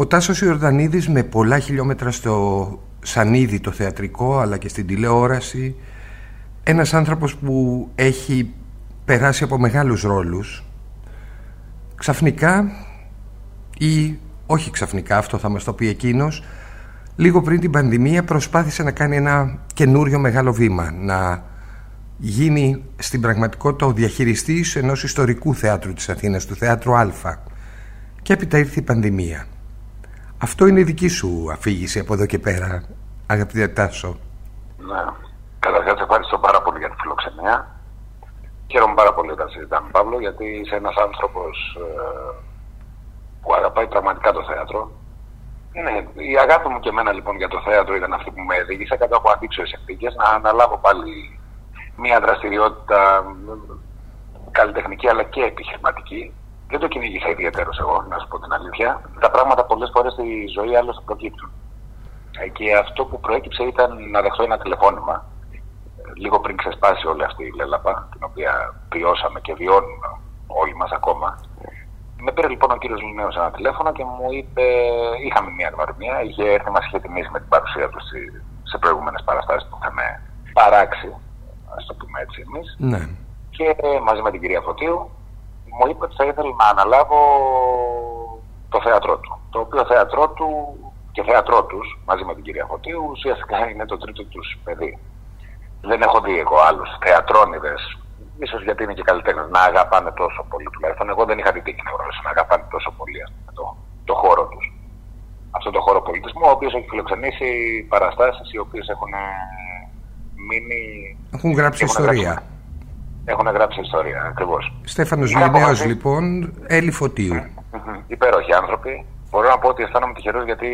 Ο Τάσος Ιορδανίδης με πολλά χιλιόμετρα στο σανίδι το θεατρικό αλλά και στην τηλεόραση ένας άνθρωπος που έχει περάσει από μεγάλους ρόλους ξαφνικά ή όχι ξαφνικά αυτό θα μας το πει εκείνος λίγο πριν την πανδημία προσπάθησε να κάνει ένα καινούριο μεγάλο βήμα να γίνει στην πραγματικότητα ο διαχειριστής ενός ιστορικού θεάτρου της Αθήνας του Θεάτρου Α. Και έπειτα ήρθε η πανδημία αυτό είναι η δική σου αφήγηση από εδώ και πέρα αγαπητέ Τάσο. Ναι, καταρχάς ευχαριστώ πάρα πολύ για τη φιλοξενία. Χαίρομαι πάρα πολύ όταν συζητάμε Παύλο γιατί είσαι ένας άνθρωπος ε, που αγαπάει πραγματικά το θέατρο. Ναι, η αγάπη μου και εμένα λοιπόν για το θέατρο ήταν αυτή που με έδειξε κατά από αντίξωε συνθήκες να αναλάβω πάλι μια δραστηριότητα καλλιτεχνική αλλά και επιχειρηματική. Δεν το κυνήγησα ιδιαίτερος εγώ, να σου πω την αλήθεια. Τα πράγματα πολλές φορές στη ζωή άλλωστε προκύπτουν. Ε, και αυτό που προέκυψε ήταν να δεχτώ ένα τηλεφώνημα λίγο πριν ξεσπάσει όλη αυτή η λέλαπα, την οποία βιώσαμε και βιώνουμε όλοι μας ακόμα. Με πήρε λοιπόν ο κύριος Λινέος ένα τηλέφωνο και μου είπε: Είχαμε μια γνωριμία. Είχε έρθει, μας είχε τιμήσει με την παρουσία του σε προηγούμενες παραστάσεις που είχαμε παράξει, ας το πούμε έτσι εμείς. Ναι. Και μαζί με την κυρία Φωτίου μου είπε ότι θα ήθελα να αναλάβω το θέατρό του. Το οποίο θέατρό του και θέατρό τους μαζί με την κυρία Φωτίου ουσιαστικά είναι το τρίτο τους παιδί. Δεν έχω δει εγώ άλλους θεατρόνιδες ίσως γιατί είναι και καλλιτέχνε, να αγαπάνε τόσο πολύ τουλάχιστον. Εγώ δεν είχα την τύχη να γνωρίσω να αγαπάνε τόσο πολύ το, το χώρο τους. Αυτό το χώρο πολιτισμού, ο οποίος έχει φιλοξενήσει παραστάσεις οι οποίες έχουν ε, μείνει. Έχουν γράψει έχουν ιστορία. Γράψει, έχουν γράψει ιστορία, ακριβώς. Στέφανος Λινέο, λοιπόν, Έλλη Φωτίου. Υπέροχοι άνθρωποι. Μπορώ να πω ότι αισθάνομαι τυχερός γιατί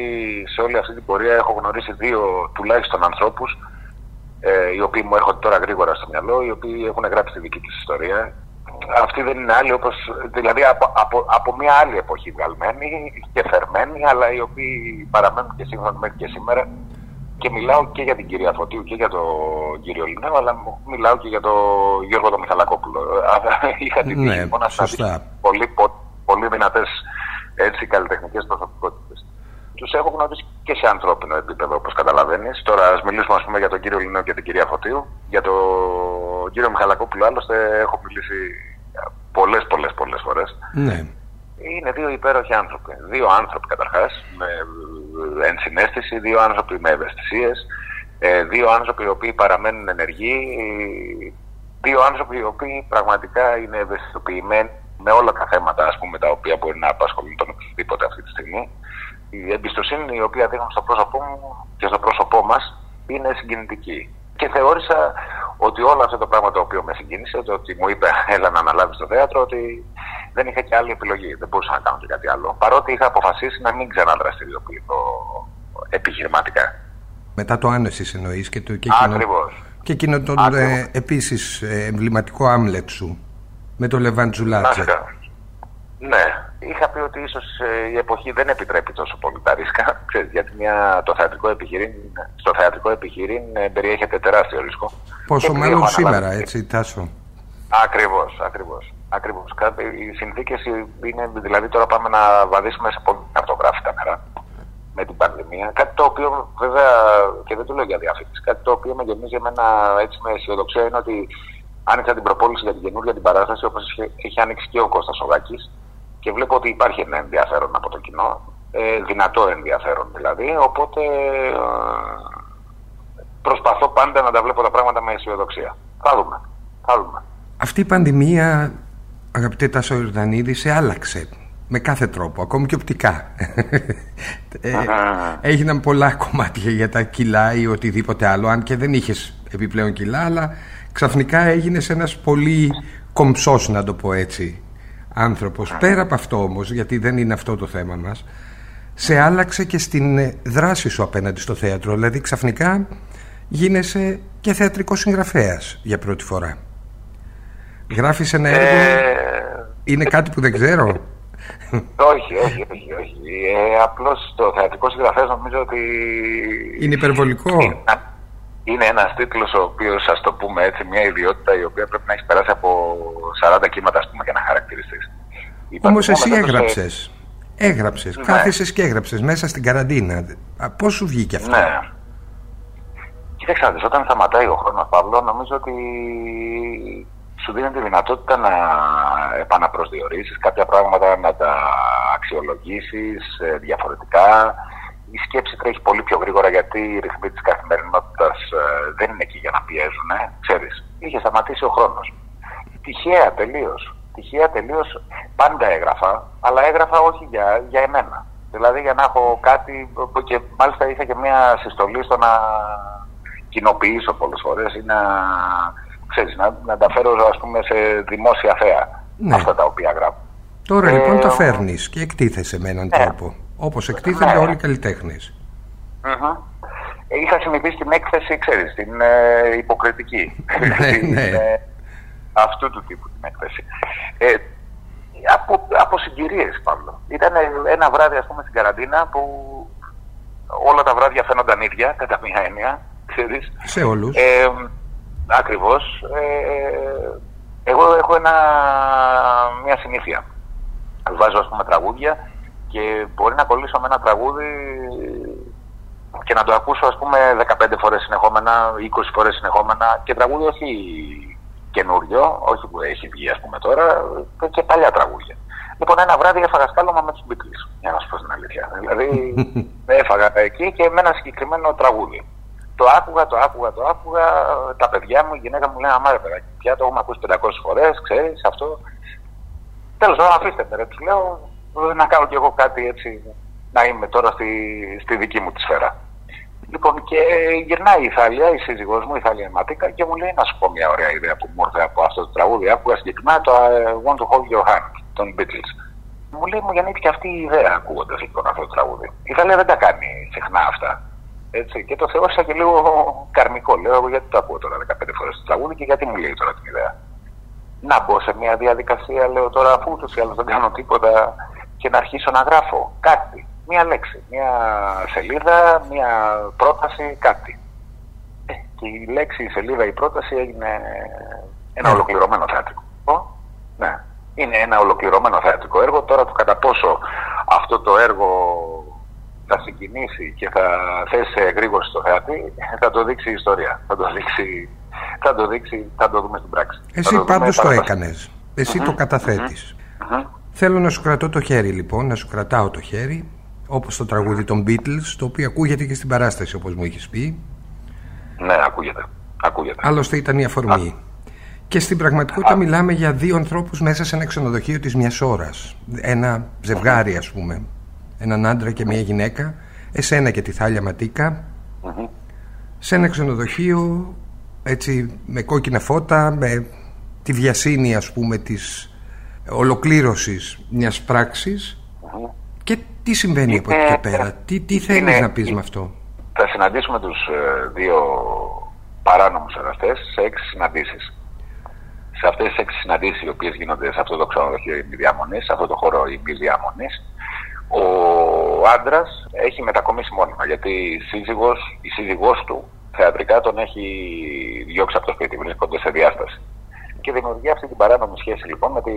σε όλη αυτή την πορεία έχω γνωρίσει δύο τουλάχιστον ανθρώπους ε, οι οποίοι μου έρχονται τώρα γρήγορα στο μυαλό, οι οποίοι έχουν γράψει τη δική τους ιστορία. Αυτοί δεν είναι άλλοι όπως, δηλαδή από, από, από μια άλλη εποχή βγαλμένοι και φερμένοι, αλλά οι οποίοι παραμένουν και σύγχρονοι μέχρι και σήμερα. Και μιλάω και για την κυρία Φωτίου και για τον κύριο Λινέο, αλλά μιλάω και για τον Γιώργο τον Μιχαλακόπουλο. Είχα την τύχη ναι, λοιπόν να πολύ, πολύ δυνατές καλλιτεχνικές προσωπικότητες τους έχω γνωρίσει και σε ανθρώπινο επίπεδο, όπως καταλαβαίνεις. Τώρα, ας μιλήσουμε ας πούμε, για τον κύριο Λινέο και την κυρία Φωτίου. Για τον κύριο Μιχαλακόπουλο, άλλωστε, έχω μιλήσει πολλές, πολλές, πολλές φορές. Ναι. Είναι δύο υπέροχοι άνθρωποι. Δύο άνθρωποι καταρχάς με ενσυναίσθηση, δύο άνθρωποι με ευαισθησίες, ε, δύο άνθρωποι οι οποίοι παραμένουν ενεργοί, δύο άνθρωποι οι οποίοι πραγματικά είναι ευαισθητοποιημένοι με όλα τα θέματα ας πούμε, τα οποία μπορεί να απασχολούν τον οποιοδήποτε αυτή τη στιγμή η εμπιστοσύνη η οποία δείχνουν στο πρόσωπό μου και στο πρόσωπό μας είναι συγκινητική. Και θεώρησα ότι όλο αυτό το πράγμα το οποίο με συγκίνησε, το ότι μου είπε έλα να αναλάβεις το θέατρο, ότι δεν είχα και άλλη επιλογή. Δεν μπορούσα να κάνω και κάτι άλλο. Παρότι είχα αποφασίσει να μην ξαναδραστηριοποιηθώ επιχειρηματικά. Μετά το άνεσης εννοείς και το εκείνο. Και εκείνο το ε, επίσης ε, εμβληματικό άμλετ σου με το Λεβαντζουλάτσε. Ναι, είχα πει ότι ίσως ε, η εποχή δεν επιτρέπει τόσο πολύ τα ρίσκα. Ξέρεις, γιατί μια, το θεατρικό επιχειρήν, στο θεατρικό επιχειρήν ε, περιέχεται τεράστιο ρίσκο. Πόσο μάλλον σήμερα, έτσι, Τάσο; Ακριβώς, ακριβώς. Ακριβώς. Οι συνθήκες είναι, δηλαδή τώρα πάμε να βαδίσουμε σε πολύ χαρτογράφητα νερά με την πανδημία. Κάτι το οποίο βέβαια, και δεν το λέω για διαφήμιση, κάτι το οποίο με γεμίζει εμένα έτσι με αισιοδοξία είναι ότι άνοιξα την προπόληση για την καινούργια την παράσταση όπως έχει ανοίξει και ο Κώστας Ογάκης και βλέπω ότι υπάρχει ένα ενδιαφέρον από το κοινό, ε, δυνατό ενδιαφέρον δηλαδή, οπότε ε, προσπαθώ πάντα να τα βλέπω τα πράγματα με αισιοδοξία. Θα δούμε. Θα δούμε. Αυτή η πανδημία, αγαπητέ Τάσο Ιορδανίδη, σε άλλαξε με κάθε τρόπο, ακόμη και οπτικά. ε, έγιναν πολλά κομμάτια για τα κιλά ή οτιδήποτε άλλο, αν και δεν είχες επιπλέον κιλά, αλλά ξαφνικά έγινες ένας πολύ κομψός, να το πω έτσι, άνθρωπος. Πέρα από αυτό όμως γιατί δεν είναι αυτό το θέμα μας σε άλλαξε και στην ε, δράση σου απέναντι στο θέατρο. Δηλαδή ξαφνικά γίνεσαι και θεατρικός συγγραφέας για πρώτη φορά. Γράφεις ένα έργο ε... είναι κάτι που δεν ξέρω; όχι, όχι, όχι, όχι. Ε, απλώς το θεατρικό συγγραφέας νομίζω ότι είναι υπερβολικό. είναι ένας τίτλος ο οποίος, ας το πούμε έτσι, μια ιδιότητα η οποία πρέπει να έχει περάσει από 40 κύματα, ας πούμε, για να χαρακτηριστείς. Όμως εσύ έγραψες. Έγραψες, ναι. κάθισε και έγραψες μέσα στην καραντίνα. Πώς σου βγήκε αυτό; Ναι. Κοίταξε, όταν σταματάει ο χρόνος, Παύλο, νομίζω ότι σου δίνει τη δυνατότητα να επαναπροσδιορίσεις κάποια πράγματα, να τα αξιολογήσεις ε, διαφορετικά. Η σκέψη τρέχει πολύ πιο γρήγορα γιατί οι ρυθμοί της καθημερινότητας ε, δεν είναι εκεί για να πιέζουν, ε, ξέρεις. Είχε σταματήσει ο χρόνος. Τυχαία τελείως. Τυχαία τελείως πάντα έγραφα, αλλά έγραφα όχι για, για εμένα. Δηλαδή για να έχω κάτι και μάλιστα είχα και μια συστολή στο να κοινοποιήσω πολλές φορές ή να ξέρεις, να, να τα φέρω ας πούμε, σε δημόσια θέα ναι. αυτά τα οποία γράφω. Τώρα ε, λοιπόν τα φέρνεις και εκτίθεσαι με έναν ναι. τρόπο. Όπως εκτίθενται ναι. όλοι οι καλλιτέχνες. Mm-hmm. Είχα συνηθίσει την έκθεση, ξέρεις, την ε, υποκριτική. ναι, ναι. Ε, αυτού του τύπου την έκθεση. Ε, από, από συγκυρίες, Παύλο. Ήταν ένα βράδυ, ας πούμε, στην καραντίνα που όλα τα βράδια φαίνονταν ίδια, κατά μία έννοια, ξέρεις. Σε όλους. Ε, Ακριβώς. Ε, εγώ έχω ένα, μια συνήθεια. Βάζω ας πούμε τραγούδια και μπορεί να κολλήσω με ένα τραγούδι και να το ακούσω ας πούμε 15 φορές συνεχόμενα, 20 φορές συνεχόμενα και τραγούδι όχι καινούριο, όχι που έχει βγει ας πούμε τώρα, και παλιά τραγούδια. Λοιπόν, ένα βράδυ έφαγα σκάλωμα με τους Beatles, για να σου πω την αλήθεια. Δηλαδή, έφαγα εκεί και με ένα συγκεκριμένο τραγούδι. Το άκουγα, το άκουγα, το άκουγα. Τα παιδιά μου, η γυναίκα μου λέει Αμάρε παιδάκι, πια το έχουμε ακούσει 500 φορές, ξέρεις αυτό. Τέλος πάντων, αφήστε με, τους λέω να κάνω κι εγώ κάτι έτσι, να είμαι τώρα στη, στη δική μου τη σφαίρα. Λοιπόν, και γυρνάει η Ιθαλία, η σύζυγός μου, η Ιθαλία Ματίκα, και μου λέει να σου πω μια ωραία ιδέα που μου ήρθε από αυτό το τραγούδι. Άκουγα συγκεκριμένα το I Want to Hold Your Hand των Beatles. Μου λέει μου γεννήθηκε αυτή η ιδέα ακούγοντας λοιπόν αυτό το τραγούδι. Η Ιθαλία δεν τα κάνει συχνά αυτά. Έτσι, και το θεώρησα και λίγο καρμικό. Λέω, γιατί το ακούω τώρα 15 φορές το τραγούδι και γιατί μου λέει τώρα την ιδέα. Να μπω σε μια διαδικασία, λέω τώρα, αφού ούτως ή άλλως δεν κάνω τίποτα και να αρχίσω να γράφω κάτι. Μια λέξη, μια σελίδα, μια πρόταση, κάτι. Ε, και η λέξη, η σελίδα, η πρόταση έγινε ένα ναι. ολοκληρωμένο θεατρικό. Ναι. Είναι ένα ολοκληρωμένο θεατρικό έργο. Τώρα το κατά πόσο αυτό το έργο θα συγκινήσει και θα θέσει γρήγορα στο θεατή, θα το δείξει η ιστορία. Θα το δείξει, θα το, δείξει, θα το δούμε στην πράξη. Εσύ πάντως το έκανες. Εσύ το καταθέτεις. Θέλω να σου κρατώ το χέρι λοιπόν, να σου κρατάω το χέρι, όπως το τραγούδι των Beatles, το οποίο ακούγεται και στην παράσταση όπως μου έχεις πει. Ναι, ακούγεται. ακούγεται. Άλλωστε ήταν η αφορμή. Και στην πραγματικότητα μιλάμε για δύο ανθρώπους μέσα σε ένα ξενοδοχείο της μιας ώρας. Ένα ζευγάρι ας πούμε έναν άντρα και μια γυναίκα, εσένα και τη Θάλια Ματίκα, σε ένα ξενοδοχείο, έτσι με κόκκινα φώτα, με τη βιασύνη ας πούμε της ολοκλήρωσης μιας πράξης και τι συμβαίνει από εκεί και πέρα, τι, τι θέλεις να πεις με αυτό; Θα συναντήσουμε τους ε, δύο παράνομους εραστές σε έξι συναντήσεις. Σε αυτές τις έξι συναντήσεις οι οποίες γίνονται σε αυτό το ξενοδοχείο ημιδιαμονής, σε αυτό το χώρο ημιδιαμονής, ο άντρας έχει μετακομίσει μόνιμα γιατί η σύζυγος, η σύζυγός του θεατρικά τον έχει διώξει από το σπίτι, βρίσκονται σε διάσταση. Και δημιουργεί αυτή την παράνομη σχέση λοιπόν με τη,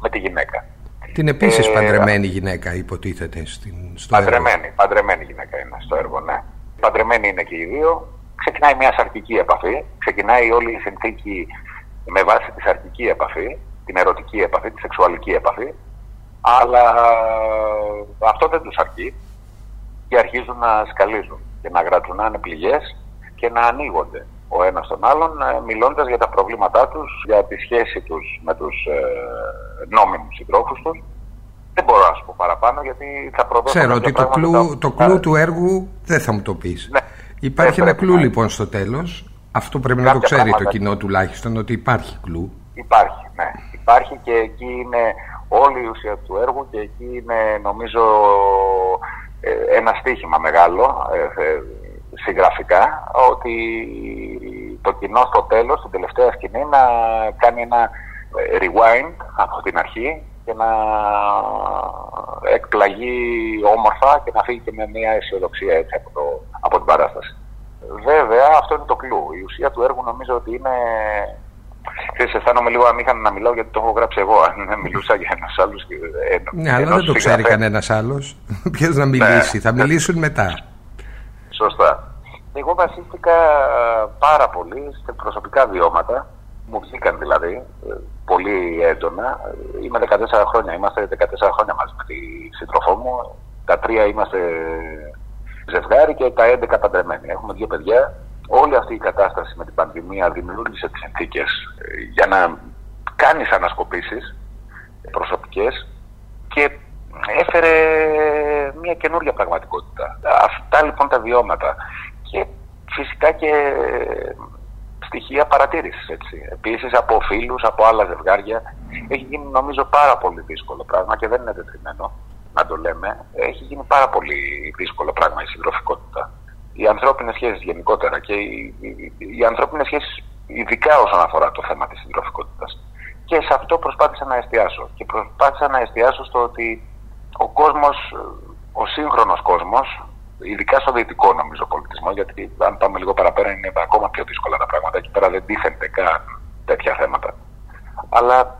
με τη γυναίκα. Την επίσης ε, παντρεμένη γυναίκα υποτίθεται στην, στο παντρεμένη, έργο. Παντρεμένη γυναίκα είναι στο έργο, ναι. Παντρεμένη είναι και οι δύο. Ξεκινάει μια σαρκική επαφή. Ξεκινάει όλη η συνθήκη με βάση τη σαρκική επαφή, την ερωτική επαφή, τη σεξουαλική επαφή. Αλλά αυτό δεν τους αρκεί και αρχίζουν να σκαλίζουν και να γρατζουνάνε πληγές και να ανοίγονται ο ένας τον άλλον ε, μιλώντας για τα προβλήματά τους, για τη σχέση τους με τους ε, νόμιμους συντρόφους τους. Δεν μπορώ να σου πω παραπάνω γιατί θα προδώσω... Ξέρω ότι το κλου, το κλου του έργου δεν θα μου το πεις. Ναι. Υπάρχει ένα κλου λοιπόν στο τέλος. Αυτό πρέπει να το ξέρει το κοινό τουλάχιστον ότι υπάρχει κλου. Υπάρχει, ναι. Υπάρχει και εκεί είναι όλη η ουσία του έργου και εκεί είναι νομίζω ε, ένα στίχημα μεγάλο ε, ε, συγγραφικά ότι το κοινό στο τέλος, στην τελευταία σκηνή να κάνει ένα rewind από την αρχή και να εκπλαγεί όμορφα και να φύγει και με μια αισιοδοξία έτσι από, το, από την παράσταση. Βέβαια αυτό είναι το κλου. Η ουσία του έργου νομίζω ότι είναι Ξέρεις, αισθάνομαι λίγο αμήχανο να μιλάω γιατί το έχω γράψει εγώ. Αν μιλούσα για ένας άλλος. Ναι, αλλά δεν το ξέρει κανένας άλλος. Ποιος να μιλήσει, ναι. θα μιλήσουν μετά. Σωστά. Εγώ βασίστηκα πάρα πολύ σε προσωπικά βιώματα. Μου βγήκαν δηλαδή ε, πολύ έντονα. Είμαι 14 χρόνια, είμαστε 14 χρόνια μαζί με τη σύντροφό μου. Τα τρία είμαστε ζευγάρι και τα 11 παντρεμένοι. Έχουμε δύο παιδιά. Όλη αυτή η κατάσταση με την πανδημία δημιούργησε τις συνθήκες ε, για να κάνεις ανασκοπήσεις προσωπικές και έφερε μια καινούργια πραγματικότητα. Αυτά λοιπόν τα βιώματα και φυσικά και στοιχεία παρατήρησης έτσι. Επίσης από φίλους, από άλλα ζευγάρια έχει γίνει νομίζω πάρα πολύ δύσκολο πράγμα και δεν είναι τετριμένο να το λέμε, έχει γίνει πάρα πολύ δύσκολο πράγμα η συντροφικότητα. Οι ανθρώπινες σχέσεις γενικότερα και οι, οι, οι ανθρώπινες σχέσεις ειδικά όσον αφορά το θέμα της συντροφικότητας. Και σε αυτό προσπάθησα να εστιάσω. Και προσπάθησα να εστιάσω στο ότι ο κόσμος, ο σύγχρονος κόσμος, ειδικά στο δυτικό νομίζω πολιτισμό, γιατί αν πάμε λίγο παραπέρα είναι ακόμα πιο δύσκολα τα πράγματα. Εκεί πέρα δεν τίθενται καν τέτοια θέματα. Αλλά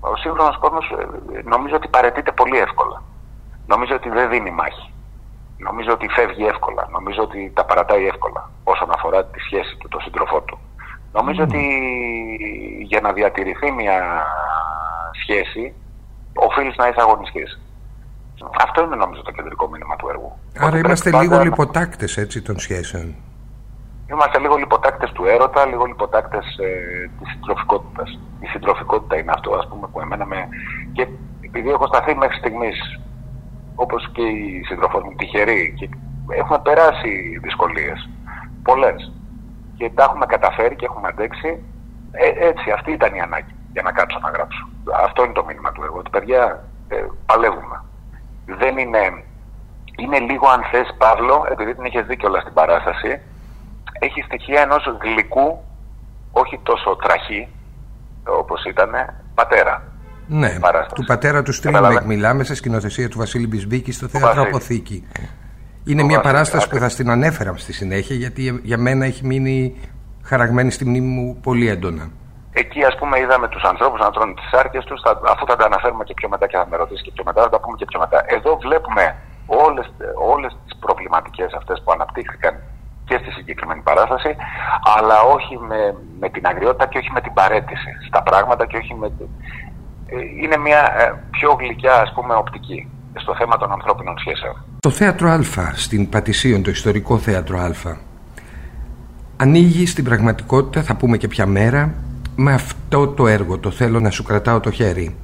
ο σύγχρονος κόσμος ε, νομίζω ότι παρετείται πολύ εύκολα. Νομίζω ότι δεν δίνει μάχη. Νομίζω ότι φεύγει εύκολα. Νομίζω ότι τα παρατάει εύκολα όσον αφορά τη σχέση του, τον σύντροφό του. Νομίζω ότι για να διατηρηθεί μια σχέση οφείλεις να είσαι αγωνιστής. Αυτό είναι νομίζω το κεντρικό μήνυμα του έργου. Άρα είμαστε λίγο λιποτάκτες έτσι των σχέσεων. Είμαστε λίγο λιποτάκτες του έρωτα, λίγο λιποτάκτες ε, της συντροφικότητας. Η συντροφικότητα είναι αυτό ας πούμε, που εμένα με. και επειδή έχω σταθεί μέχρι στιγμής όπως και οι σύντροφοι μου τυχεροί και έχουμε περάσει δυσκολίες. Πολλές. Και τα έχουμε καταφέρει και έχουμε αντέξει. Ε, έτσι, αυτή ήταν η ανάγκη για να κάτσω να γράψω. Αυτό είναι το μήνυμα του έργου. Ότι παιδιά ε, παλεύουμε. Δεν είναι. Είναι λίγο αν θες Παύλο, επειδή την έχεις δει όλα στην παράσταση, έχει στοιχεία ενός γλυκού, όχι τόσο τραχή, όπως ήταν, πατέρα. Ναι, του πατέρα του Στρίμεκ μιλάμε σε σκηνοθεσία του Βασίλη Μπισμπίκη στο θέατρο Αποθήκη. Είναι μια παράσταση που θα στην ανέφερα στη συνέχεια γιατί για μένα έχει μείνει χαραγμένη στη μνήμη μου πολύ έντονα. Εκεί, ας πούμε, είδαμε τους ανθρώπους να τρώνε τις άρκε τους. Αφού θα τα αναφέρουμε και πιο μετά και θα με ρωτήσει και πιο μετά, θα τα πούμε και πιο μετά. Εδώ βλέπουμε όλες τις προβληματικές αυτές που αναπτύχθηκαν και στη συγκεκριμένη παράσταση, αλλά όχι με, με την αγριότητα και όχι με την παρέτηση στα πράγματα και όχι με, ε, είναι μια ε, πιο γλυκιά ας πούμε οπτική στο θέμα των ανθρώπινων σχέσεων. Το θέατρο Α στην Πατησίων, το ιστορικό θέατρο Α ανοίγει στην πραγματικότητα, θα πούμε και ποια μέρα με αυτό το έργο, το θέλω να σου κρατάω το χέρι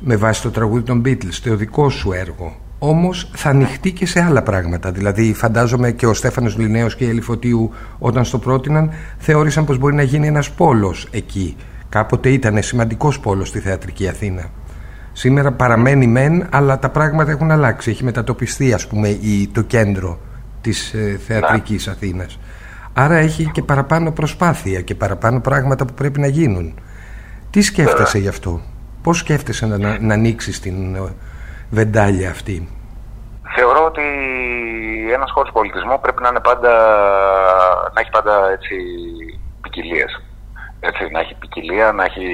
με βάση το τραγούδι των Beatles, το δικό σου έργο όμως θα ανοιχτεί και σε άλλα πράγματα δηλαδή φαντάζομαι και ο Στέφανος Λινέος και η Ελιφωτίου όταν στο πρότειναν θεώρησαν πως μπορεί να γίνει ένας πόλος εκεί Κάποτε ήταν σημαντικός πόλος στη θεατρική Αθήνα. Σήμερα παραμένει μεν, αλλά τα πράγματα έχουν αλλάξει. Έχει μετατοπιστεί, ας πούμε, η, το κέντρο της ε, θεατρικής ναι. Αθήνας. Άρα έχει και παραπάνω προσπάθεια και παραπάνω πράγματα που πρέπει να γίνουν. Τι σκέφτεσαι γι' αυτό, πώς σκέφτεσαι να, να, να ανοίξεις την ε, βεντάλια αυτή; Θεωρώ ότι ένας χώρος πολιτισμού πρέπει να, είναι πάντα, να έχει πάντα έτσι ποικιλίες έτσι, να έχει ποικιλία, να έχει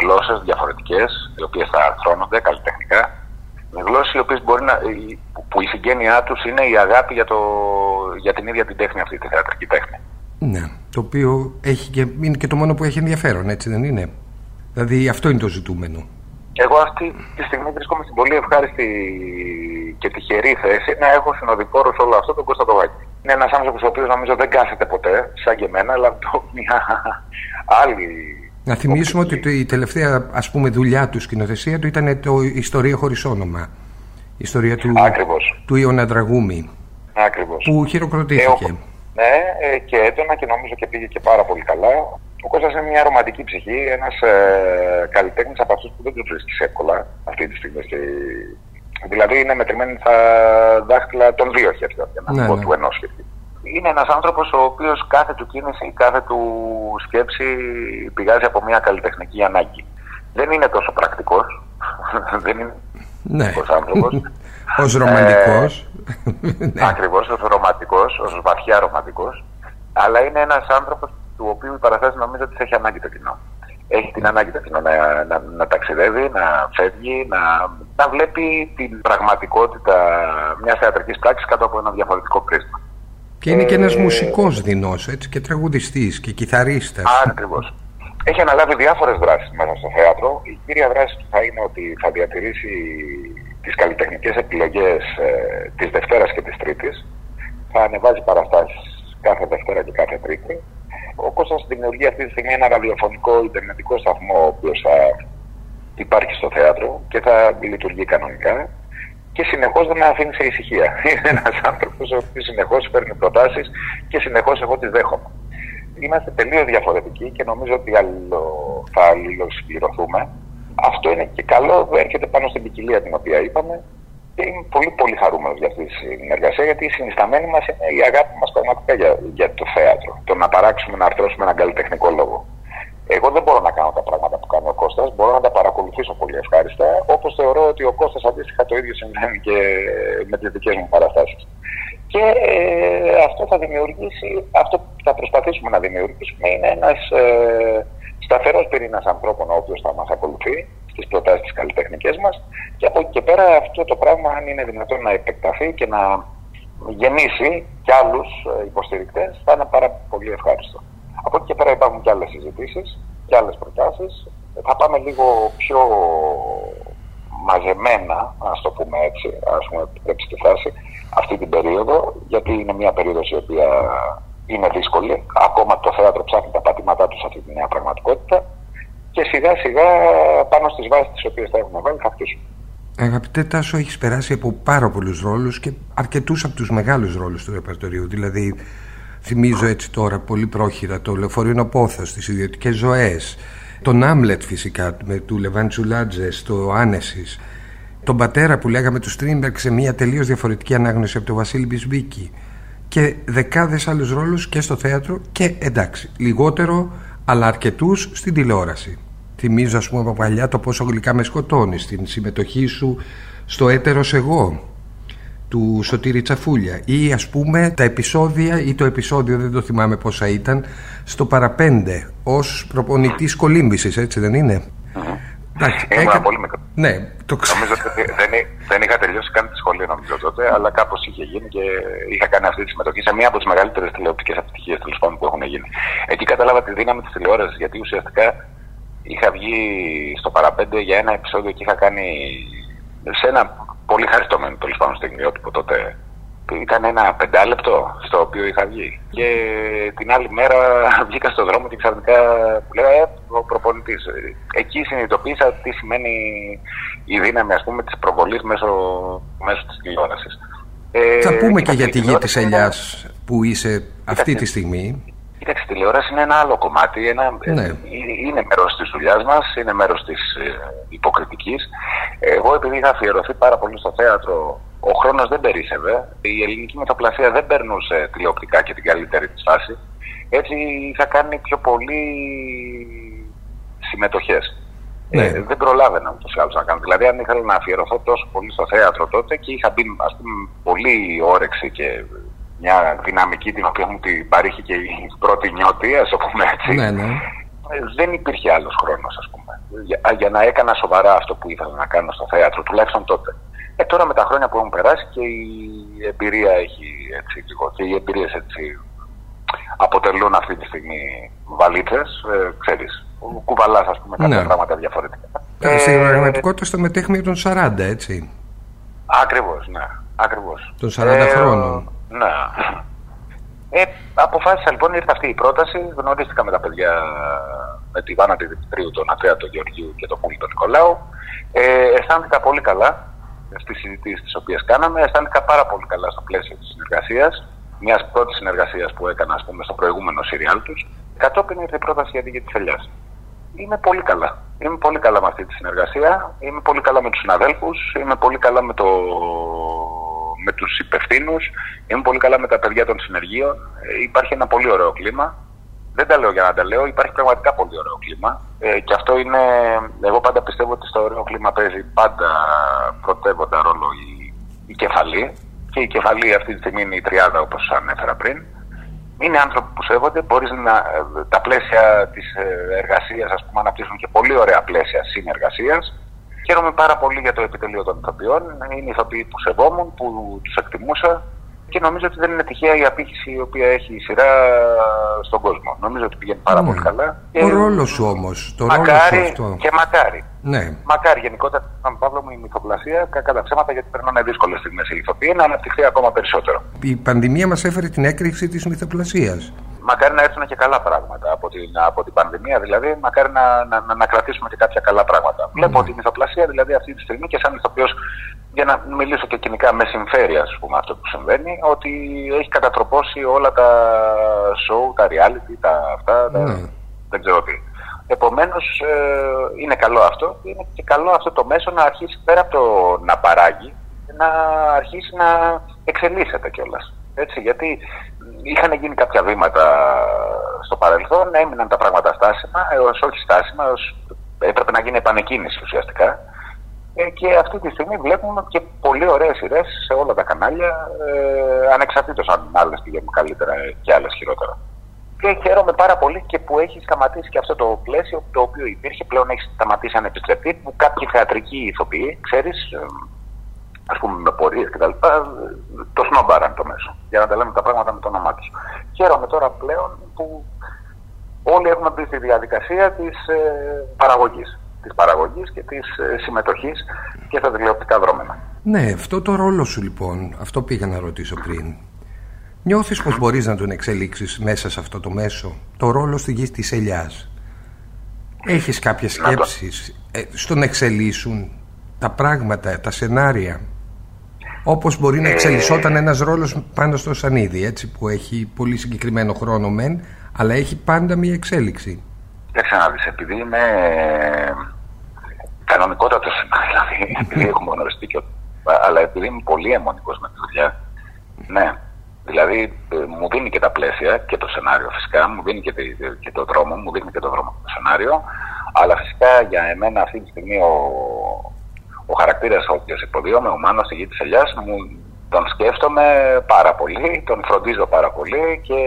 γλώσσες διαφορετικές, οι οποίες θα αρθρώνονται καλλιτεχνικά, με γλώσσες οι οποίες μπορεί να, που η συγγένειά τους είναι η αγάπη για, το, για την ίδια την τέχνη αυτή, τη θεατρική τέχνη. Ναι, το οποίο έχει και, είναι και το μόνο που έχει ενδιαφέρον, έτσι δεν είναι; Δηλαδή αυτό είναι το ζητούμενο. Εγώ αυτή τη στιγμή βρίσκομαι στην πολύ ευχάριστη και τυχερή θέση να έχω συνοδοιπόρο σε όλο αυτό τον Κώστα Τοβάκη. Είναι ένας άνθρωπος ο οποίος νομίζω δεν κάθεται ποτέ, σαν και εμένα, αλλά από μια άλλη. Να θυμίσουμε ότι η τελευταία ας πούμε, δουλειά του σκηνοθεσία του ήταν το Ιστορία χωρίς όνομα. Η ιστορία του, του Ιωνα Τραγούμη. Που χειροκροτήθηκε. Ε, ναι, ε, και έντονα και νομίζω και πήγε και πάρα πολύ καλά. Ο Κώστας είναι μια ρομαντική ψυχή, ένας ε, καλλιτέχνης από αυτούς που δεν τους βρίσκεις εύκολα αυτή τη στιγμή. Και... Δηλαδή είναι μετρημένοι στα δάχτυλα των δύο χεριών, για να ναι, πω ναι. του ενός χεριού. Είναι ένας άνθρωπος ο οποίος κάθε του κίνηση, κάθε του σκέψη πηγάζει από μια καλλιτεχνική ανάγκη. Δεν είναι τόσο πρακτικός, δεν είναι ναι. άνθρωπος. ως ρομαντικός. Ε, Ακριβώς, ως ρομαντικός, ως βαθιά ρομαντικός. Αλλά είναι ένας άνθρωπος του οποίου η παραστάση νομίζω ότι έχει ανάγκη το κοινό. Έχει την ανάγκη το κοινό να, να, να ταξιδεύει, να φεύγει, να, να βλέπει την πραγματικότητα μιας θεατρικής πράξης κάτω από ένα διαφορετικό πρίσμα. Και είναι και ένας ε, μουσικός δεινός, έτσι, και τραγουδιστής και κιθαρίστας. Ακριβώς. Έχει αναλάβει διάφορες δράσεις μέσα στο θέατρο. Η κύρια δράση του θα είναι ότι θα διατηρήσει τις καλλιτεχνικές επιλογές ε, της Δευτέρας και της Τρίτης. Θα ανεβάζει παραστάσεις κάθε Δευτέρα και κάθε Τρίτη. Ο Κώστας δημιουργεί αυτή τη στιγμή ένα ραδιοφωνικό ιντερνετικό σταθμό ο οποίος θα υπάρχει στο θέατρο και θα λειτουργεί κανονικά και συνεχώς δεν με αφήνει σε ησυχία. Είναι ένας άνθρωπος ο οποίος συνεχώς παίρνει προτάσεις και συνεχώς εγώ τις δέχομαι. Είμαστε τελείως διαφορετικοί και νομίζω ότι αλλο, θα αλληλοσυμπληρωθούμε. Αυτό είναι και καλό, έρχεται πάνω στην ποικιλία την οποία είπαμε και είμαι πολύ πολύ χαρούμενος για αυτή τη συνεργασία γιατί η συνισταμένη μας είναι η αγάπη μας πραγματικά για, για το θέατρο. Το να παράξουμε, να αρθρώσουμε έναν καλλιτεχνικό λόγο. Εγώ δεν μπορώ να κάνω τα πράγματα που κάνει ο Κώστας, μπορώ να τα παρακολουθήσω πολύ ευχάριστα, όπως θεωρώ ότι ο Κώστας αντίστοιχα το ίδιο συμβαίνει και με τις δικές μου παραστάσεις. Και ε, αυτό θα δημιουργήσει, αυτό που θα προσπαθήσουμε να δημιουργήσουμε είναι ένας ε, σταθερός πυρήνας ανθρώπων ο οποίος θα μας ακολουθεί στις προτάσεις της καλλιτεχνικές μας και από εκεί και πέρα αυτό το πράγμα αν είναι δυνατόν να επεκταθεί και να γεννήσει κι άλλους ε, υποστηρικτές θα είναι πάρα πολύ ευχάριστο. Από εκεί και πέρα υπάρχουν και άλλες συζητήσεις και άλλες προτάσεις. Θα πάμε λίγο πιο μαζεμένα, ας το πούμε έτσι, ας πούμε επιτρέψει τη φάση, αυτή την περίοδο, γιατί είναι μια περίοδος η οποία είναι δύσκολη. Ακόμα το θέατρο ψάχνει τα πατήματά του σε αυτή τη νέα πραγματικότητα και σιγά σιγά πάνω στις βάσεις τις οποίες θα έχουμε βάλει θα χτίσουμε. Αγαπητέ Τάσο, έχεις περάσει από πάρα πολλούς ρόλους και αρκετούς από τους μεγάλους ρόλους του ρεπερτορίου. Δηλαδή, Θυμίζω έτσι τώρα πολύ πρόχειρα το λεωφορείο Πόθος, τις ιδιωτικές ζωές, τον Άμλετ φυσικά με του Λεβάν Τσουλάτζε στο Άνεσις, τον πατέρα που λέγαμε του Στρίντμπεργκ σε μια τελείως διαφορετική ανάγνωση από τον Βασίλη Μπισμπίκη και δεκάδες άλλους ρόλους και στο θέατρο και εντάξει, λιγότερο αλλά αρκετούς στην τηλεόραση. Θυμίζω ας πούμε από παλιά το πόσο γλυκά με σκοτώνεις στην συμμετοχή σου στο έτερος εγώ του Σωτήρη Τσαφούλια ή ας πούμε τα επεισόδια ή το επεισόδιο δεν το θυμάμαι πόσα ήταν στο παραπέντε ως προπονητής κολύμπησης έτσι δεν είναι; Εντάξει, Ήμουν πολύ μικρό. Ναι, το ξέρω. Νομίζω ότι δεν, δεν είχα τελειώσει καν τη σχολή νομίζω τότε, αλλά κάπως είχε γίνει και είχα κάνει αυτή τη συμμετοχή σε μία από τις μεγαλύτερες τηλεοπτικές επιτυχίες τέλος πάντων που έχουν γίνει. Εκεί κατάλαβα τη δύναμη της τηλεόρασης, γιατί ουσιαστικά είχα βγει στο παραπέντε για ένα επεισόδιο και είχα κάνει σε ένα πολύ χαριστωμένο τέλος πάντων στιγμιότυπο τότε. Ήταν ένα πεντάλεπτο στο οποίο είχα βγει. Και την άλλη μέρα βγήκα στον δρόμο και ξαφνικά που λέω ε, ο προπονητής. Εκεί συνειδητοποίησα τι σημαίνει η δύναμη ας πούμε, της προβολής μέσω, μέσω της τηλεόρασης. Ε, Θα πούμε και για τη γη της ελιάς που είσαι αυτή τη στιγμή. Κοίταξε, η τηλεόραση είναι ένα άλλο κομμάτι. Ένα, ναι. Ε, είναι μέρος της δουλειάς μας, είναι μέρος της ε, υποκριτικής. Εγώ, επειδή είχα αφιερωθεί πάρα πολύ στο θέατρο, ο χρόνος δεν περίσευε. Η ελληνική μεταπλασία δεν περνούσε τηλεοπτικά και την καλύτερη της φάση. Έτσι είχα κάνει πιο πολύ συμμετοχές. Ναι. Ε, δεν προλάβαινα ούτω ή άλλω να κάνω. Δηλαδή, αν ήθελα να αφιερωθώ τόσο πολύ στο θέατρο τότε και είχα μπει ας πούμε, πολύ όρεξη και μια δυναμική την οποία μου την παρήχε και η πρώτη νιώτη, ας το πούμε έτσι. Ναι, ναι. Ε, δεν υπήρχε άλλος χρόνος, ας πούμε, για, για, να έκανα σοβαρά αυτό που ήθελα να κάνω στο θέατρο, τουλάχιστον τότε. Ε, τώρα με τα χρόνια που έχουν περάσει και η εμπειρία έχει έτσι λίγο και οι εμπειρίες έτσι αποτελούν αυτή τη στιγμή βαλίτσες, ε, ξέρεις. Κουβαλάς, ας πούμε, κάποια ναι. πράγματα διαφορετικά. Ε, στην πραγματικότητα στο μετέχνη των 40, έτσι. Ακριβώς, ναι. Ακριβώς. Των 40 ε, χρόνων. Ναι. Ε, αποφάσισα λοιπόν, ήρθε αυτή η πρόταση. Γνωρίστηκα με τα παιδιά, με τη Βάνα τη Δημητρίου, τον Αντρέα, τον Γεωργίου και τον Πούλη τον Νικολάου. Ε, αισθάνθηκα πολύ καλά στις συζητήσεις τις οποίες κάναμε. Αισθάνθηκα πάρα πολύ καλά στο πλαίσιο της συνεργασίας. Μιας πρώτης συνεργασίας που έκανα, ας πούμε, στο προηγούμενο σιριάλ τους. Κατόπιν ήρθε η πρόταση για τη της Ελιάς. Είμαι πολύ καλά. Είμαι πολύ καλά με αυτή τη συνεργασία. Είμαι πολύ καλά με τους συναδέλφους. Είμαι πολύ καλά με το με τους υπευθύνους, είμαι πολύ καλά με τα παιδιά των συνεργείων. Ε, υπάρχει ένα πολύ ωραίο κλίμα. Δεν τα λέω για να τα λέω, υπάρχει πραγματικά πολύ ωραίο κλίμα. Ε, και αυτό είναι, εγώ πάντα πιστεύω ότι στο ωραίο κλίμα παίζει πάντα πρωτεύοντα ρόλο η, η κεφαλή. Και η κεφαλή αυτή τη στιγμή είναι η τριάδα όπως ανέφερα πριν. είναι άνθρωποι που σέβονται, μπορείς να τα πλαίσια της εργασίας, ας πούμε, αναπτύσσουν και πολύ ωραία πλαίσια συνεργασίας. Χαίρομαι πάρα πολύ για το επιτελείο των ηθοποιών. Είναι ηθοποιοί που σεβόμουν, που τους εκτιμούσα και νομίζω ότι δεν είναι τυχαία η απήχηση η οποία έχει η σειρά στον κόσμο. Νομίζω ότι πηγαίνει πάρα ναι. πολύ καλά. Ο ρόλος σου όμως. Μακάρι αυτό. και μακάρι. Ναι. Μακάρι γενικότερα, τον Παύλο μου, η μυθοπλασία, κακά τα ψέματα, γιατί περνάνε δύσκολες στιγμές η ηθοποιή, να αναπτυχθεί ακόμα περισσότερο. Η πανδημία μας έφερε την έκρηξη της μυθοπλασίας μακάρι να έρθουν και καλά πράγματα από την, από την πανδημία, δηλαδή, μακάρι να, να, να, κρατήσουμε και κάποια καλά πράγματα. Mm. Βλέπω ότι η μυθοπλασία, δηλαδή, αυτή τη στιγμή και σαν ηθοποιό, για να μιλήσω και κοινικά, με συμφέρει, ας πούμε, αυτό που συμβαίνει, ότι έχει κατατροπώσει όλα τα show, τα reality, τα αυτά, τα, mm. δεν ξέρω τι. Επομένως, ε, είναι καλό αυτό. Είναι και καλό αυτό το μέσο να αρχίσει πέρα από το να παράγει, να αρχίσει να εξελίσσεται κιόλας. Έτσι, γιατί είχαν γίνει κάποια βήματα στο παρελθόν, έμειναν τα πράγματα στάσιμα, έως όχι στάσιμα, έως έπρεπε να γίνει επανεκκίνηση ουσιαστικά. Ε, και αυτή τη στιγμή βλέπουμε και πολύ ωραίες σειρές σε όλα τα κανάλια, ε, ανεξαρτήτως αν άλλες πηγαίνουν καλύτερα και άλλες χειρότερα. Και χαίρομαι πάρα πολύ και που έχει σταματήσει και αυτό το πλαίσιο το οποίο υπήρχε, πλέον έχει σταματήσει ανεπιστρεπτή, που κάποιοι θεατρικοί ηθοποιοί, ξέρεις, ε, ας πούμε με πορείες κτλ. Το σνόμπαραν το μέσο. Για να τα λέμε τα πράγματα με το όνομά τους. Χαίρομαι τώρα πλέον που όλοι έχουμε μπει στη διαδικασία της ε, παραγωγής. Της παραγωγής και της ε, συμμετοχής και στα τηλεοπτικά δρόμενα. Ναι, αυτό το ρόλο σου λοιπόν, αυτό πήγα να ρωτήσω πριν. Νιώθεις πως μπορείς να τον εξελίξεις μέσα σε αυτό το μέσο, το ρόλο στη γη της ελιάς; Έχεις κάποιες σκέψεις ε, στον εξελίσσουν τα πράγματα, τα σενάρια; Όπως μπορεί να εξελισσόταν ένας ρόλος πάνω στο Σανίδι, έτσι, που έχει πολύ συγκεκριμένο χρόνο μεν, αλλά έχει πάντα μία εξέλιξη. Δεν ξαναδείς, επειδή είμαι κανονικότατος δηλαδή, επειδή έχουμε γνωριστεί και αλλά επειδή είμαι πολύ αιμονικός με τη δουλειά, ναι, δηλαδή ε, μου δίνει και τα πλαίσια και το σενάριο φυσικά, μου δίνει και, και το δρόμο, μου δίνει και το δρόμο το σενάριο, αλλά φυσικά για εμένα αυτή τη στιγμή ο, ο χαρακτήρας ο οποίος υποδίωμε, ο Μάνος στη γη τη Ελιάς, μου τον σκέφτομαι πάρα πολύ, τον φροντίζω πάρα πολύ και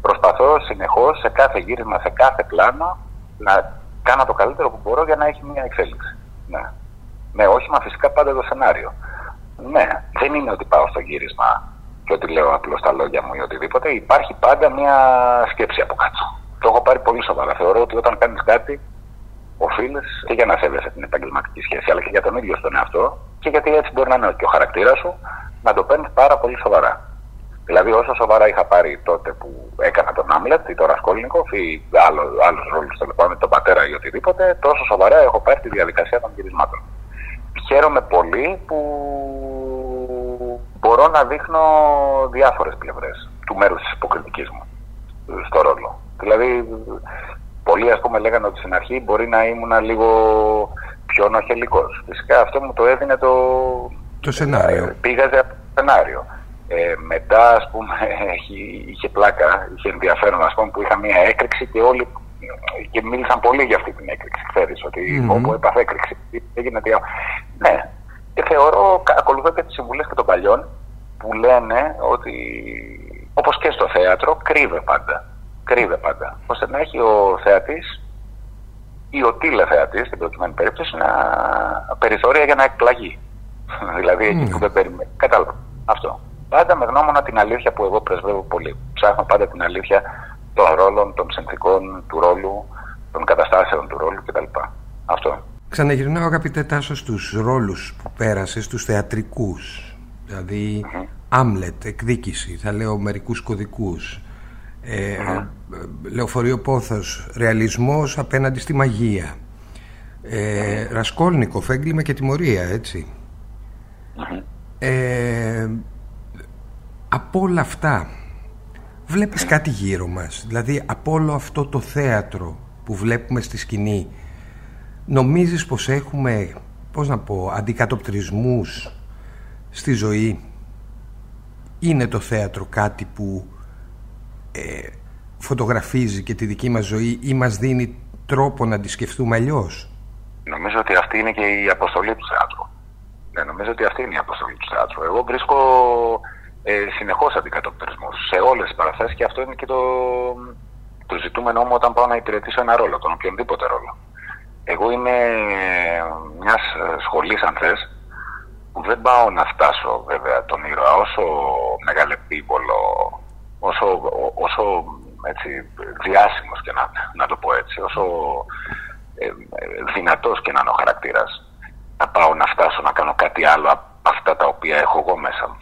προσπαθώ συνεχώς σε κάθε γύρισμα, σε κάθε πλάνο να κάνω το καλύτερο που μπορώ για να έχει μια εξέλιξη. Ναι. Με όχημα φυσικά πάντα το σενάριο. Ναι, δεν είναι ότι πάω στο γύρισμα και ότι λέω απλώς τα λόγια μου ή οτιδήποτε. Υπάρχει πάντα μια σκέψη από κάτω. Το έχω πάρει πολύ σοβαρά. Θεωρώ ότι όταν κάνεις κάτι οφείλει και για να σέβεσαι την επαγγελματική σχέση, αλλά και για τον ίδιο τον εαυτό και γιατί έτσι μπορεί να είναι και ο χαρακτήρας σου να το παίρνεις πάρα πολύ σοβαρά. Δηλαδή, όσο σοβαρά είχα πάρει τότε που έκανα τον Άμλετ ή τον Ρασκόλνικοφ ή άλλους ρόλους τέλος πάντων, τον πατέρα ή οτιδήποτε, τόσο σοβαρά έχω πάρει τη διαδικασία των γυρισμάτων. Χαίρομαι πολύ που μπορώ να δείχνω διάφορες πλευρές του μέρους της υποκριτικής μου στο ρόλο. Δηλαδή, Πολλοί ας πούμε λέγανε ότι στην αρχή μπορεί να ήμουν λίγο πιο νοχελικός. Φυσικά αυτό μου το έδινε το, το σενάριο. Ε, πήγαζε από το σενάριο. Ε, μετά ας πούμε είχε πλάκα, είχε ενδιαφέρον ας πούμε που είχα μια έκρηξη και όλοι και μίλησαν πολύ για αυτή την έκρηξη. Ξέρεις ότι mm-hmm. όπου έπαθε έκρηξη έγινε τι... Ναι, και θεωρώ, ακολουθώ και τις συμβουλές και των παλιών που λένε ότι όπως και στο θέατρο κρύβε πάντα κρύβε πάντα. ώστε να έχει ο θεατής ή ο τηλεθεατής, στην προκειμένη περίπτωση, να περιθώρια για να εκπλαγεί. δηλαδή εκεί mm. που δεν περιμένει. Κατάλαβα. Αυτό. Πάντα με γνώμονα την αλήθεια που εγώ πρεσβεύω πολύ. Ψάχνω πάντα την αλήθεια των ρόλων, των συνθήκων του ρόλου, των καταστάσεων του ρόλου κτλ. Αυτό. Ξαναγυρνάω αγαπητέ Τάσο στους ρόλους που πέρασες, στους θεατρικούς. Δηλαδή, mm-hmm. Άμλετ, εκδίκηση, θα λέω μερικούς κωδικούς ε, Λεωφορείο Πόθος Ρεαλισμός απέναντι στη μαγεία. Ε, Ρασκόλνικοφ Έγκλημα και τιμωρία έτσι. Ε, Από όλα αυτά Βλέπεις κάτι γύρω μας. Δηλαδή από όλο αυτό το θέατρο Που βλέπουμε στη σκηνή Νομίζεις πως έχουμε Πώς να πω Αντικατοπτρισμούς Στη ζωή; Είναι το θέατρο κάτι που ε, φωτογραφίζει και τη δική μας ζωή ή μας δίνει τρόπο να τη σκεφτούμε αλλιώς; Νομίζω ότι αυτή είναι και η αποστολή του θεάτρου. Ναι, νομίζω ότι αυτή είναι η αποστολή του θεάτρου. Εγώ βρίσκω ε, συνεχώς αντικατοπτρισμούς σε όλες παράσταση και αυτό είναι και το, το ζητούμενο μου όταν πάω να υπηρετήσω ένα ρόλο, τον οποιονδήποτε ρόλο. Εγώ είμαι μιας σχολής, αν θες, που δεν πάω να φτάσω βέβαια τον ήρωα όσο μεγαλεπίβολο, όσο, όσο έτσι, διάσημος και να, να το πω έτσι, όσο ε, δυνατός και να είναι ο χαρακτήρας, να πάω να φτάσω να κάνω κάτι άλλο από αυτά τα οποία έχω εγώ μέσα μου.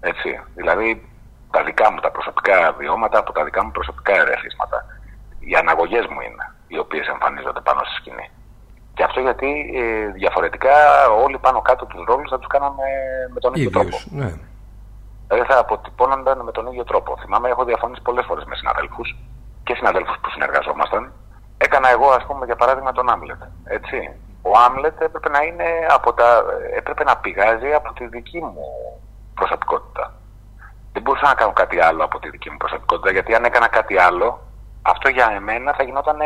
Έτσι, δηλαδή τα δικά μου τα προσωπικά βιώματα από τα δικά μου προσωπικά ερεθίσματα. Οι αναγωγές μου είναι οι οποίες εμφανίζονται πάνω στη σκηνή. Και αυτό γιατί ε, διαφορετικά όλοι πάνω κάτω τους ρόλους θα τους κάναμε με τον ίδιο τρόπο. Ναι. Δηλαδή θα αποτυπώνονταν με τον ίδιο τρόπο. Θυμάμαι, έχω διαφωνήσει πολλές φορές με συναδέλφους και συναδέλφους που συνεργαζόμασταν. Έκανα εγώ, ας πούμε, για παράδειγμα, τον Άμλετ. Έτσι. Ο Άμλετ έπρεπε να, είναι από τα, έπρεπε να πηγάζει από τη δική μου προσωπικότητα. Δεν μπορούσα να κάνω κάτι άλλο από τη δική μου προσωπικότητα, γιατί αν έκανα κάτι άλλο, αυτό για εμένα θα γινόταν,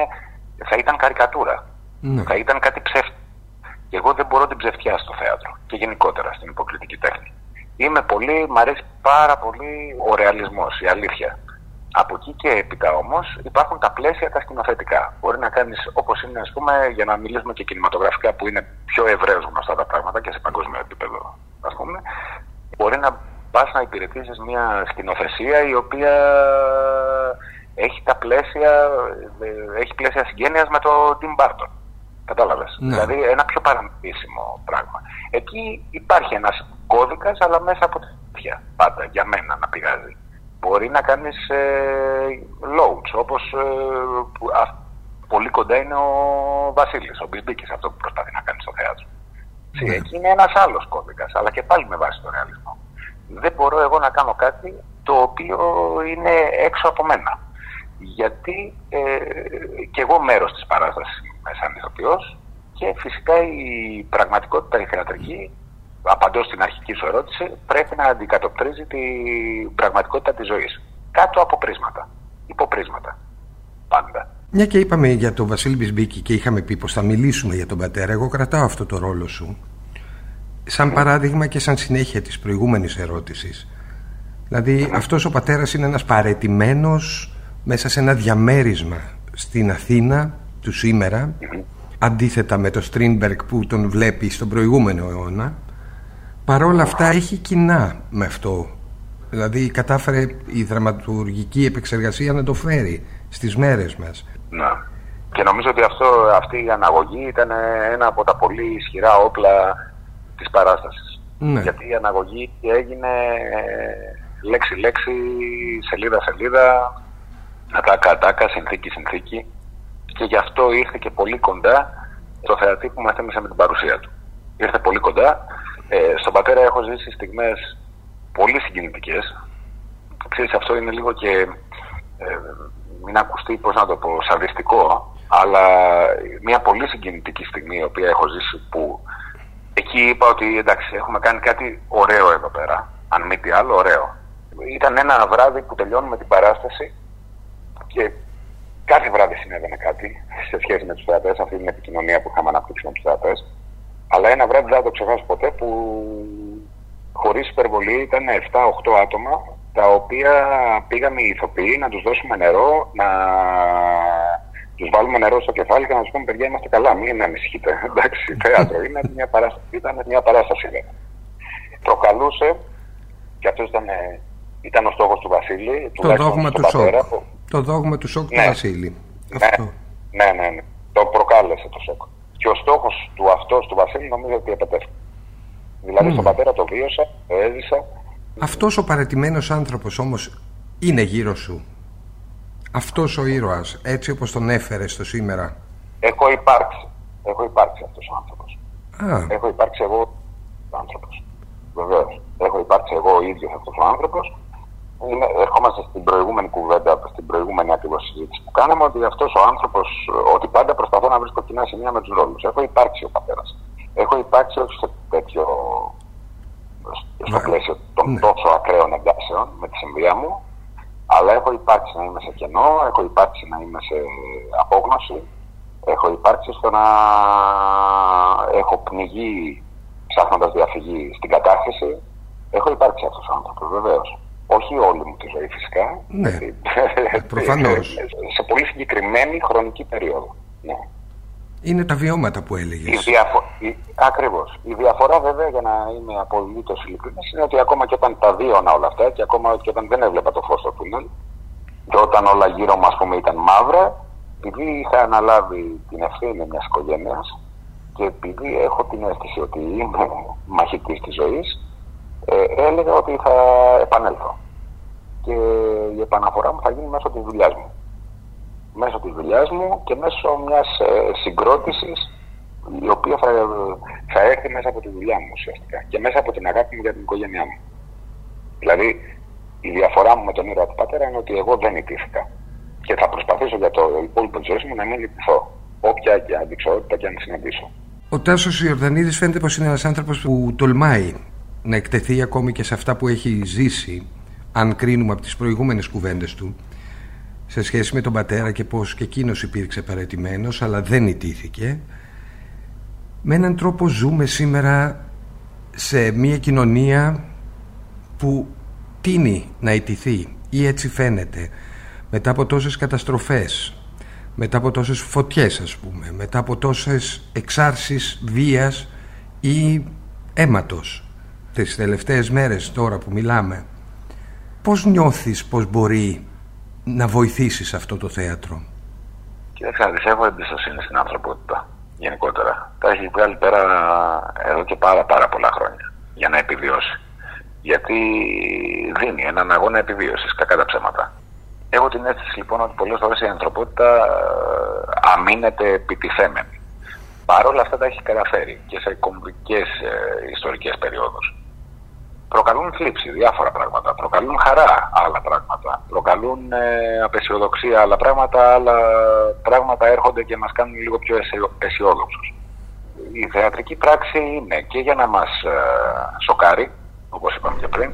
θα ήταν καρικατούρα. Ναι. Θα ήταν κάτι ψεύτικο. Και εγώ δεν μπορώ την ψευτιά στο θέατρο και γενικότερα στην υποκριτική τέχνη. Είμαι πολύ, μ' αρέσει πάρα πολύ ο ρεαλισμός, η αλήθεια. Από εκεί και έπειτα όμως υπάρχουν τα πλαίσια τα σκηνοθετικά. Μπορεί να κάνεις όπως είναι, ας πούμε, για να μιλήσουμε και κινηματογραφικά που είναι πιο ευρέως γνωστά τα πράγματα και σε παγκόσμιο επίπεδο, ας πούμε. Μπορεί να πας να υπηρετήσεις μια σκηνοθεσία η οποία έχει τα πλαίσια, ε, έχει πλαίσια συγγένειας με το Tim Burton. Κατάλαβες. Ναι. Δηλαδή ένα πιο παραμετρήσιμο πράγμα. Εκεί υπάρχει ένας κώδικας, αλλά μέσα από τη πάντα για μένα να πηγάζει. Μπορεί να κάνεις ε, loads, όπως ε, πολύ κοντά είναι ο Βασίλης, ο Μπισμπίκη, αυτό που προσπαθεί να κάνει στο θέατρο. Ναι. Εκεί είναι ένας άλλος κώδικας, αλλά και πάλι με βάση το ρεαλισμό. Δεν μπορώ εγώ να κάνω κάτι το οποίο είναι έξω από μένα. Γιατί ε, και εγώ μέρος της παράστασης σαν ηθοποιός και φυσικά η πραγματικότητα η θεατρική, απαντώ στην αρχική σου ερώτηση, πρέπει να αντικατοπτρίζει την πραγματικότητα της ζωής. Κάτω από πρίσματα, υποπρίσματα, πάντα. Μια και είπαμε για τον Βασίλη Μπισμπίκη και είχαμε πει πως θα μιλήσουμε για τον πατέρα, εγώ κρατάω αυτό το ρόλο σου σαν παράδειγμα και σαν συνέχεια της προηγούμενης ερώτησης. Δηλαδή αυτός ο πατέρας είναι ένας παρετημένος μέσα σε ένα διαμέρισμα στην Αθήνα του σήμερα αντίθετα με το Στρίνμπεργκ που τον βλέπει στον προηγούμενο αιώνα παρόλα αυτά έχει κοινά με αυτό. Δηλαδή κατάφερε η δραματουργική επεξεργασία να το φέρει στις μέρες μας. Να και νομίζω ότι αυτό, αυτή η αναγωγή ήταν ένα από τα πολύ ισχυρά όπλα της παράστασης. Ναι. γιατί η αναγωγή έγινε λέξη-λέξη, σελίδα-σελίδα ατάκα-ατάκα, συνθήκη-συνθήκη και γι' αυτό ήρθε και πολύ κοντά το θεατή που μας με την παρουσία του. Ήρθε πολύ κοντά. Ε, στον πατέρα έχω ζήσει στιγμές πολύ συγκινητικές. Ξέρεις, αυτό είναι λίγο και ε, μην ακουστεί, πώς να το πω, σαδιστικό, αλλά μια πολύ συγκινητική στιγμή η οποία έχω ζήσει που εκεί είπα ότι εντάξει έχουμε κάνει κάτι ωραίο εδώ πέρα. Αν μη τι άλλο, ωραίο. Ήταν ένα βράδυ που τελειώνουμε την παράσταση και Κάθε βράδυ συνέβαινε κάτι σε σχέση με τους θεατές, αυτή την επικοινωνία που είχαμε αναπτύξει με τους θεατές. Αλλά ένα βράδυ δεν θα το ξεχάσω ποτέ που χωρίς υπερβολή ήταν 7-8 άτομα τα οποία πήγαμε οι ηθοποιοί να τους δώσουμε νερό, να τους βάλουμε νερό στο κεφάλι και να τους πούμε: Παιδιά, είμαστε καλά, μην ανησυχείτε. Εντάξει, θέατρο είναι μια παράσταση. Ήταν μια παράσταση. Προκαλούσε, και αυτός ήταν, ήταν ο στόχος του Βασίλη, το δόγμα του πατέρα, το δόγμα του σοκ ναι. του Βασίλη. Ναι. Αυτό. ναι, ναι, ναι. Το προκάλεσε το σοκ. Και ο στόχος του αυτός του Βασίλη νομίζω ότι επετέφθη. Δηλαδή mm. στον πατέρα το βίωσα, το έζησα. Αυτός ο παρετημένος άνθρωπος όμως είναι γύρω σου. Αυτός ο ήρωας, έτσι όπως τον έφερε στο σήμερα. Έχω υπάρξει. Έχω υπάρξει αυτός ο άνθρωπος. Έχω υπάρξει εγώ άνθρωπος. Βεβαίως. Έχω υπάρξει εγώ ο ίδιος αυτός ο άνθρωπος είναι, ερχόμαστε στην προηγούμενη κουβέντα, στην προηγούμενη ακριβώς συζήτηση που κάναμε, ότι αυτός ο άνθρωπος, ότι πάντα προσπαθώ να βρίσκω κοινά σημεία με τους ρόλους. Έχω υπάρξει ο πατέρας. Έχω υπάρξει όχι σε τέτοιο. στο ναι. πλαίσιο των ναι. τόσο ακραίων εντάσεων με τη συμβία μου, αλλά έχω υπάρξει να είμαι σε κενό, έχω υπάρξει να είμαι σε απόγνωση, έχω υπάρξει στο να έχω πνιγεί ψάχνοντας διαφυγή στην κατάσταση. Έχω υπάρξει αυτός ο άνθρωπος, βεβαίως. Όχι όλη μου τη ζωή φυσικά. Ναι, προφανώς. σε πολύ συγκεκριμένη χρονική περίοδο. Ναι. Είναι τα βιώματα που έλεγες. Η διαφο... Ακριβώς. Η διαφορά βέβαια για να είμαι απολύτως ειλικρινής είναι ότι ακόμα και όταν τα βίωνα όλα αυτά και ακόμα και όταν δεν έβλεπα το φως στο τούνελ και όταν όλα γύρω μου ας πούμε ήταν μαύρα επειδή είχα αναλάβει την ευθύνη μιας οικογένειας και επειδή έχω την αίσθηση ότι είμαι μαχητής της ζωής ε, έλεγα ότι θα επανέλθω και η επαναφορά μου θα γίνει μέσω της δουλειάς μου μέσω της δουλειάς μου και μέσω μιας ε, συγκρότησης η οποία θα, θα έρθει μέσα από τη δουλειά μου ουσιαστικά και μέσα από την αγάπη μου για την οικογένειά μου. Δηλαδή η διαφορά μου με τον ήρωα του πατέρα είναι ότι εγώ δεν ιτήθηκα και θα προσπαθήσω για το υπόλοιπο της ζωής μου να μην ιτηθώ όποια και αντικσότητα και αν συναντήσω. Ο Τάσος Ιορδανίδης φαίνεται πως είναι ένας άνθρωπος που τολμάει να εκτεθεί ακόμη και σε αυτά που έχει ζήσει, αν κρίνουμε από τις προηγούμενες κουβέντες του, σε σχέση με τον πατέρα και πως και εκείνος υπήρξε παρατημένος αλλά δεν ιτήθηκε. Με έναν τρόπο ζούμε σήμερα σε μια κοινωνία που τίνει να ιτηθεί ή έτσι φαίνεται μετά από τόσες καταστροφές μετά από τόσες φωτιές ας πούμε μετά από τόσες εξάρσεις βίας ή αίματος τις τελευταίες μέρες τώρα που μιλάμε πώς νιώθεις πως μπορεί να βοηθήσεις αυτό το θέατρο; Κοίταξε, έχω εμπιστοσύνη στην ανθρωπότητα γενικότερα. Τα έχει βγάλει πέρα εδώ και πάρα, πάρα πολλά χρόνια για να επιβιώσει. Γιατί δίνει έναν αγώνα επιβίωσης, κακά τα ψέματα. Έχω την αίσθηση λοιπόν ότι πολλές φορές η ανθρωπότητα ε, αμήνεται επιτιθέμενη. Παρ' όλα αυτά τα έχει καταφέρει και σε κομβικές ε, ιστορικές περιόδους προκαλούν θλίψη, διάφορα πράγματα. Προκαλούν χαρά, άλλα πράγματα. Προκαλούν ε, απεσιοδοξία, άλλα πράγματα. Άλλα πράγματα έρχονται και μας κάνουν λίγο πιο αισιόδοξους. Η θεατρική πράξη είναι και για να μας ε, σοκάρει, όπως είπαμε και πριν,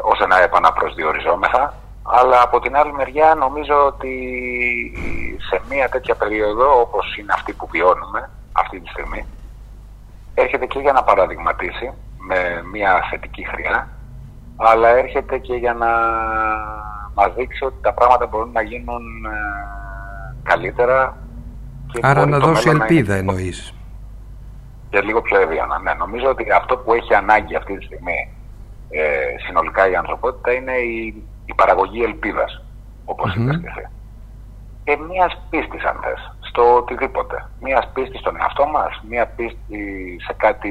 ώστε να επαναπροσδιοριζόμεθα, αλλά από την άλλη μεριά νομίζω ότι σε μια τέτοια περίοδο όπως είναι αυτή που βιώνουμε αυτή τη στιγμή, έρχεται και για να παραδειγματίσει με μια θετική χρειά, αλλά έρχεται και για να μας δείξει ότι τα πράγματα μπορούν να γίνουν ε, καλύτερα. Και Άρα να δώσει ελπίδα να εννοείς. Και λίγο πιο εύγιανα. Ναι, νομίζω ότι αυτό που έχει ανάγκη αυτή τη στιγμή ε, συνολικά η ανθρωπότητα είναι η, η παραγωγή ελπίδας, όπως mm-hmm. είπες και εσύ. Και μιας πίστης, αν θες, στο οτιδήποτε. Μιας πίστης στον εαυτό μας, μιας πίστης σε κάτι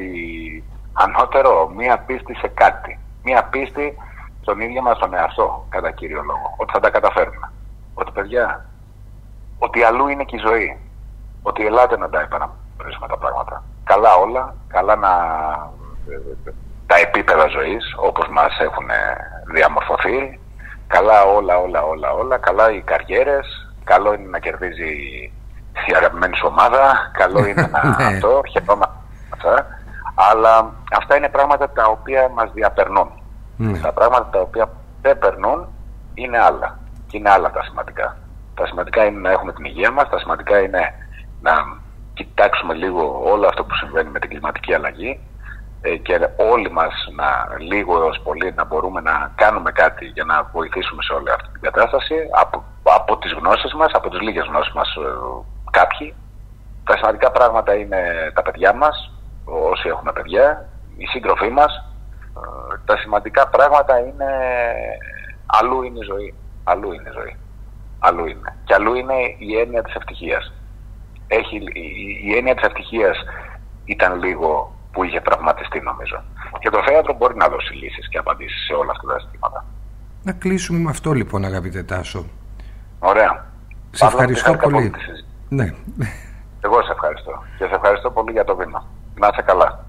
ανώτερο, μία πίστη σε κάτι. Μία πίστη στον ίδιο μας τον εαυτό, κατά κύριο λόγο. Ότι θα τα καταφέρουμε. Ότι παιδιά, ότι αλλού είναι και η ζωή. Ότι ελάτε να τα επαναπρίσουμε τα πράγματα. Καλά όλα, καλά να... τα επίπεδα ζωής, όπως μας έχουν διαμορφωθεί. Καλά όλα, όλα, όλα, όλα. Καλά οι καριέρες. Καλό είναι να κερδίζει η αγαπημένη σου ομάδα. Καλό είναι να ναι. αυτό. Χαιρόμαστε. Αλλά αυτά είναι πράγματα τα οποία μας διαπερνούν. Mm. Τα πράγματα τα οποία δεν περνούν είναι άλλα. Και είναι άλλα τα σημαντικά. Τα σημαντικά είναι να έχουμε την υγεία μας, τα σημαντικά είναι να κοιτάξουμε λίγο όλο αυτό που συμβαίνει με την κλιματική αλλαγή ε, και όλοι μας να, λίγο έως πολύ να μπορούμε να κάνουμε κάτι για να βοηθήσουμε σε όλη αυτή την κατάσταση από, από τις γνώσεις μας, από τις λίγες γνώσεις μας ε, κάποιοι. Τα σημαντικά πράγματα είναι τα παιδιά μας, όσοι έχουμε παιδιά, οι σύντροφοί μας. Ε, τα σημαντικά πράγματα είναι αλλού είναι η ζωή. Αλλού είναι η ζωή. Αλλού είναι. Και αλλού είναι η έννοια της ευτυχίας. Έχει, η, η έννοια της ευτυχίας ήταν λίγο που είχε τραυματιστεί νομίζω. Και το θέατρο μπορεί να δώσει λύσεις και απαντήσεις σε όλα αυτά τα ζητήματα. Να κλείσουμε με αυτό λοιπόν αγαπητέ Τάσο. Ωραία. Σε ευχαριστώ πολύ. Ναι. Εγώ σε ευχαριστώ. Και σε ευχαριστώ πολύ για το βήμα. Να είσαι καλά.